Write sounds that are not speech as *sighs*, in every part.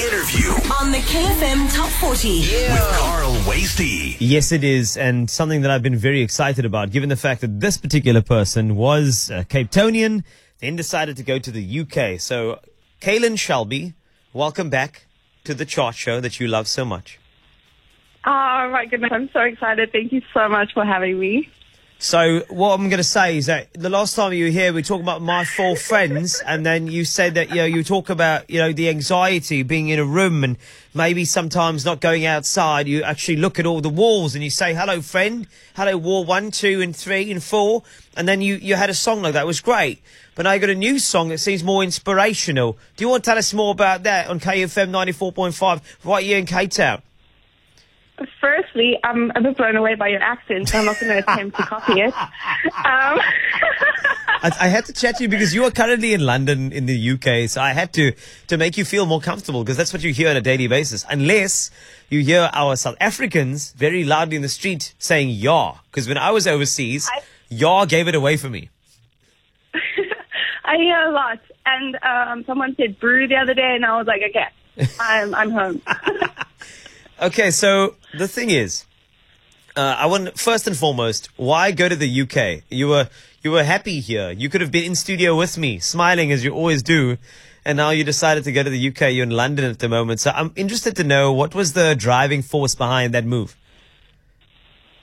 interview on the KFM Top 40. with Carl Wastie. Yes, it is, and something that I've been very excited about, given the fact that this particular person was uh, Cape Townian, then decided to go to the UK. So, Cailyn Shelby, welcome back to the chart show that you love so much. Oh my goodness, I'm so excited. Thank you so much for having me. So, what I'm going to say is that the last time you were here, we talked about my four friends, and then you said that you know you talk about you know the anxiety being in a room and maybe sometimes not going outside. You actually look at all the walls and you say, "Hello, friend. Hello, wall one, two, and three, and four. And then you you had a song like that. It was great. But now you got a new song that seems more inspirational. Do you want to tell us more about that on KFM 94.5 right here in Cape Town? Firstly, I'm a bit blown away by your accent, so I'm not going to attempt to copy it. Um, *laughs* I, I had to chat to you because you are currently in London in the UK, so I had to to make you feel more comfortable because that's what you hear on a daily basis. Unless you hear our South Africans very loudly in the street saying "yaw," because when I was overseas, I- "yaw" gave it away for me. *laughs* I hear a lot, and um, someone said brew the other day, and I was like, okay, I'm I'm home. *laughs* Okay, so the thing is, uh, I want first and foremost, why go to the UK? You were you were happy here. You could have been in studio with me, smiling as you always do, and now you decided to go to the UK. You're in London at the moment, so I'm interested to know what was the driving force behind that move.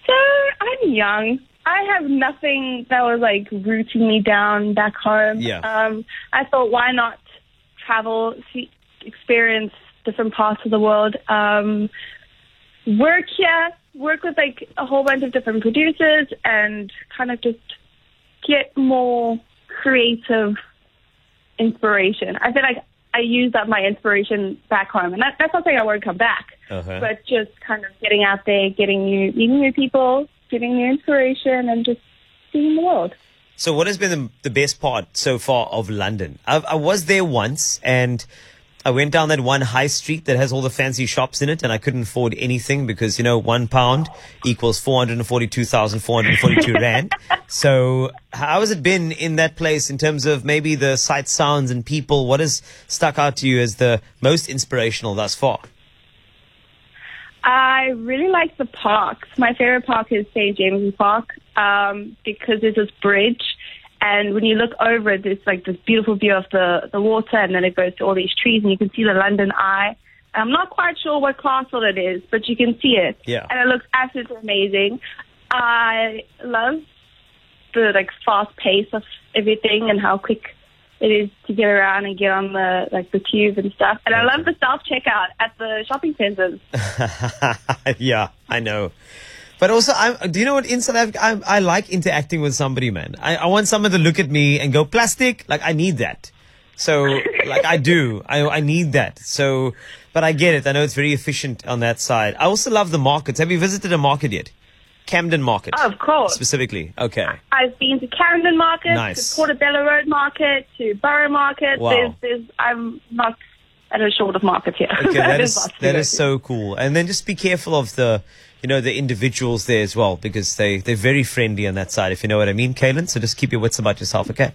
so I'm young. I have nothing that was like rooting me down back home. Yeah. Um, I thought, why not travel, see, experience different parts of the world, um, work here, work with like a whole bunch of different producers, and kind of just get more creative inspiration. I feel like I used up my inspiration back home, and that, that's not saying I won't come back, Uh-huh. but just kind of getting out there, getting new, meeting new people, getting new inspiration, and just seeing the world. So, what has been the, the best part so far of London? I, I was there once, and I went down that one high street that has all the fancy shops in it, and I couldn't afford anything because you know one pound equals four hundred and forty-two thousand four hundred forty-two *laughs* rand. So, how has it been in that place in terms of maybe the sight, sounds, and people? What has stuck out to you as the most inspirational thus far? I really like the parks. My favorite park is St. James's Park um, because there's this bridge, and when you look over it, there's like this beautiful view of the, the water, and then it goes to all these trees, and you can see the London Eye. I'm not quite sure what castle it is, but you can see it, Yeah. and it looks absolutely amazing. I love the like fast pace of everything and how quick it is to get around and get on the like the tube and stuff. And I love the self checkout at the shopping centers. *laughs* yeah, I know. But also, I do you know what? In South Africa, I, I like interacting with somebody, man. I, I want someone to look at me and go, plastic? Like, I need that. So, like, I do. I, I need that. So, but I get it. I know it's very efficient on that side. I also love the markets. Have you visited a market yet? Camden Market. Oh, of course. Specifically. Okay. I've been to Camden Market, Nice. to Portobello Road Market, to Borough Market. Wow. There's, there's, I'm not at a short of market here. Okay, that is *laughs* that is so cool. And then just be careful of the, you know, the individuals there as well because they they're very friendly on that side. If you know what I mean, Cailyn. So just keep your wits about yourself, okay?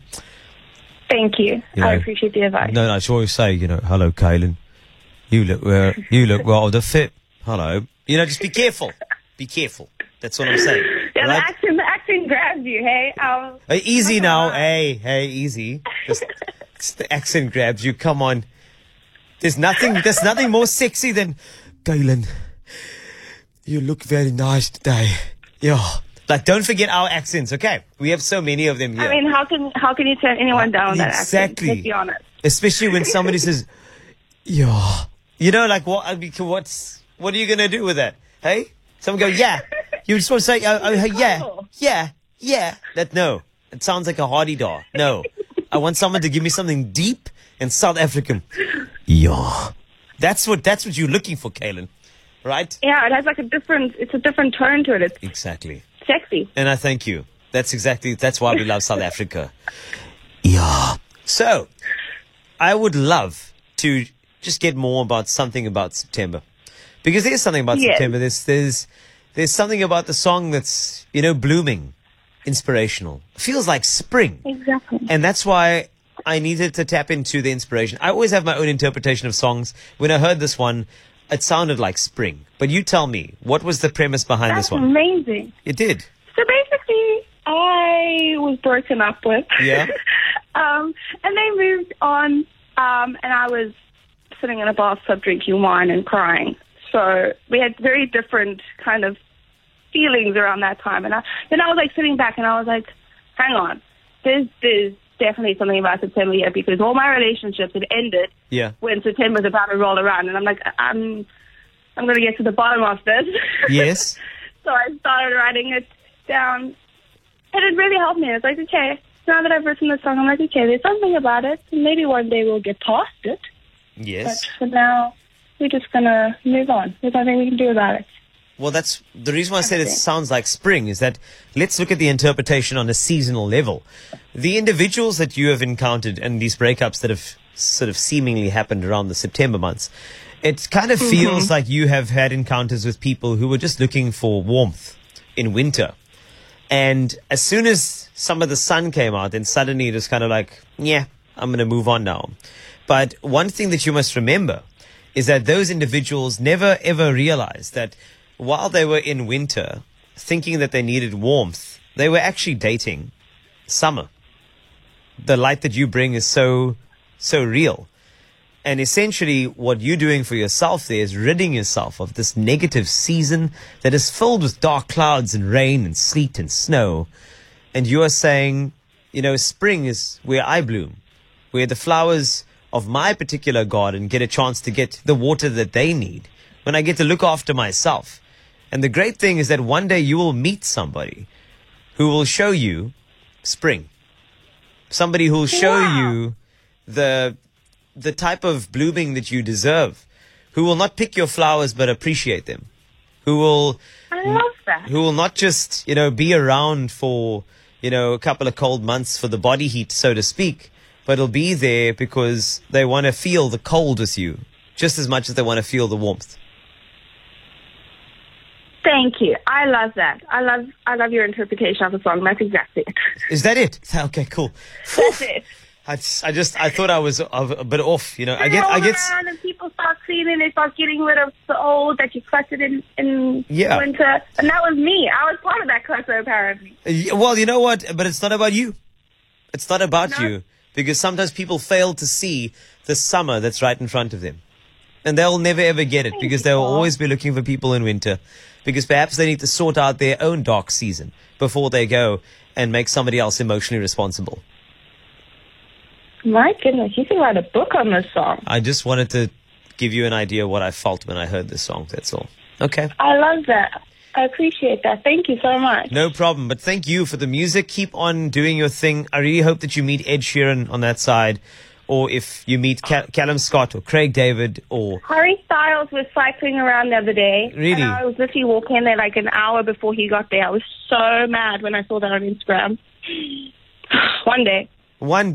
Thank you. You I appreciate the advice. No, no, I should always say, you know, hello, Cailyn. You look well. You look rather fit. Hello. You know, just be careful. Be careful. That's what I'm saying. *laughs* yeah, the right? accent, the accent grabs you. Hey, um, Hey, easy now. Hey, hey, easy. Just *laughs* the accent grabs you. Come on. There's nothing. There's nothing more sexy than Galen. You look very nice today. Yeah. Like, don't forget our accents, okay? We have so many of them here. I mean, how can how can you turn anyone down that accent? Exactly. Be honest. Especially when somebody says, "Yeah," you know, like what? I mean, what's what are you gonna do with that? Hey, someone go, "Yeah," you just want to say, "Oh, oh yeah, yeah, yeah." That no, it sounds like a hardy dog. No, I want someone to give me something deep and South African. Yeah, that's what that's what you're looking for, Cailyn, right? Yeah, it has like a different. It's a different tone to it. It's Exactly. sexy. And I thank you. That's exactly that's why we love South Africa. Yeah. So, I would love to just get more about something about September, because there's something about Yes. September. There's there's there's something about the song that's you know blooming, inspirational. Feels like spring. Exactly. And that's why I needed to tap into the inspiration. I always have my own interpretation of songs. When I heard this one, it sounded like spring. But you tell me, what was the premise behind That's this one? amazing. It did. So basically, I was broken up with. Yeah. *laughs* um, and they moved on, um, and I was sitting in a bathtub drinking wine and crying. So we had very different kind of feelings around that time. And I, then I was like sitting back and I was like, hang on, there's, there's definitely something about September here because all my relationships had ended Yeah. when September's about to roll around. And I'm like, I'm, I'm going to get to the bottom of this. Yes. *laughs* So I started writing it down, and it really helped me. I was like, okay, now that I've written this song, I'm like, okay, there's something about it. Maybe one day we'll get past it, Yes. but for now, we're just gonna move on. There's nothing we can do about it. Well, that's the reason why I said it sounds like spring is that let's look at the interpretation on a seasonal level. The individuals that you have encountered and these breakups that have sort of seemingly happened around the September months, it kind of mm-hmm. feels like you have had encounters with people who were just looking for warmth in winter. And as soon as some of the sun came out, then suddenly it was kind of like, yeah, I'm going to move on now. But one thing that you must remember is that those individuals never ever realized that while they were in winter, thinking that they needed warmth, they were actually dating summer. The light that you bring is so, so real. And essentially, what you're doing for yourself there is ridding yourself of this negative season that is filled with dark clouds and rain and sleet and snow. And you are saying, you know, spring is where I bloom, where the flowers of my particular garden get a chance to get the water that they need, when I get to look after myself. And the great thing is that one day you will meet somebody who will show you spring. Somebody who will show Wow. you the the type of blooming that you deserve, who will not pick your flowers but appreciate them, who will I love that. who will not just you know be around for you know a couple of cold months for the body heat, so to speak, but will be there because they want to feel the cold with you just as much as they want to feel the warmth. Thank you. I love that. I love I love your interpretation of the song. That's exactly it. Is that it? *laughs* Okay, cool. That's it. I just, I just, I thought I was a, a bit off. You know, I get, I get. and people start cleaning. They start getting rid of the old that you cluttered in in Yeah. winter, and that was me. I was part of that clutter apparently. Uh, Well, you know what? But it's not about you. It's not about No. you because sometimes people fail to see the summer that's right in front of them, and they'll never ever get it because they will always be looking for people in winter, because perhaps they need to sort out their own dark season before they go and make somebody else emotionally responsible. My goodness, you can write a book on this song. I just wanted to give you an idea of what I felt when I heard this song. That's all. Okay. I love that. I appreciate that. Thank you so much. No problem. But thank you for the music. Keep on doing your thing. I really hope that you meet Ed Sheeran on that side, or if you meet Cal- Callum Scott or Craig David or Harry Styles was cycling around the other day. Really? I was literally walking there like an hour before he got there. I was so mad when I saw that on Instagram. *sighs* One day. one,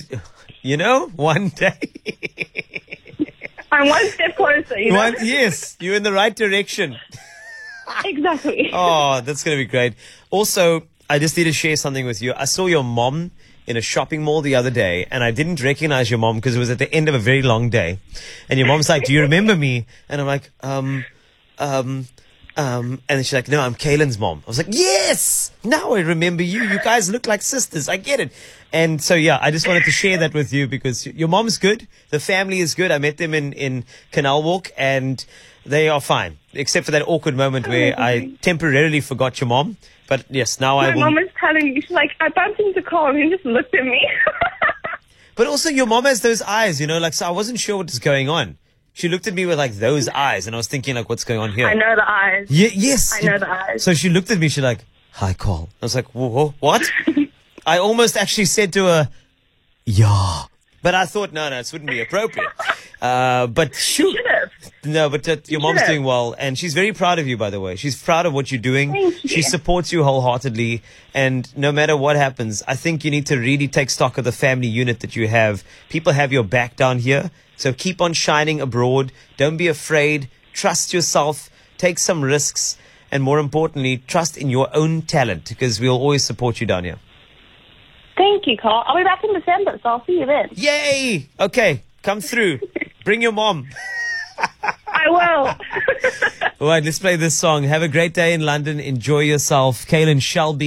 you know, one day. *laughs* I'm one step closer, you know? one, yes, you're in the right direction. *laughs* Exactly. Oh, that's going to be great. Also, I just need to share something with you. I saw your mom in a shopping mall the other day, and I didn't recognize your mom because it was at the end of a very long day. And your mom's like, "Do you remember me?" And I'm like, "Um, um." Um, and she's like, no, I'm Cailyn's mom. I was like, yes, now I remember you. You guys look like sisters. I get it. And so, yeah, I just wanted to share that with you because your mom's good. The family is good. I met them in, in Canal Walk and they are fine, except for that awkward moment where I temporarily forgot your mom. But yes, now I My mom was telling me, she's like, I bumped into Cole and he just looked at me. *laughs* But also, your mom has those eyes, you know, like, so I wasn't sure what was going on. She looked at me with like those eyes and I was thinking like, what's going on here? I know the eyes. Ye- yes. I know the eyes. So she looked at me. She's like, "Hi, call." I was like, whoa, whoa, "What?" *laughs* I almost actually said to her, "Yeah," but I thought, no, no, this wouldn't be appropriate. *laughs* Uh, but shoot. No, but uh, your mom's doing well, and she's very proud of you. By the way, she's proud of what you're doing. Thank you. She supports you wholeheartedly, and no matter what happens, I think you need to really take stock of the family unit that you have. People have your back down here, so keep on shining abroad. Don't be afraid. Trust yourself. Take some risks, and more importantly, trust in your own talent because we'll always support you down here. Thank you, Carl. I'll be back in December, so I'll see you then. Yay! Okay, come through. *laughs* Bring your mom. I will. *laughs* Let's play this song. Have a great day in London. Enjoy yourself. Cailyn Shelby.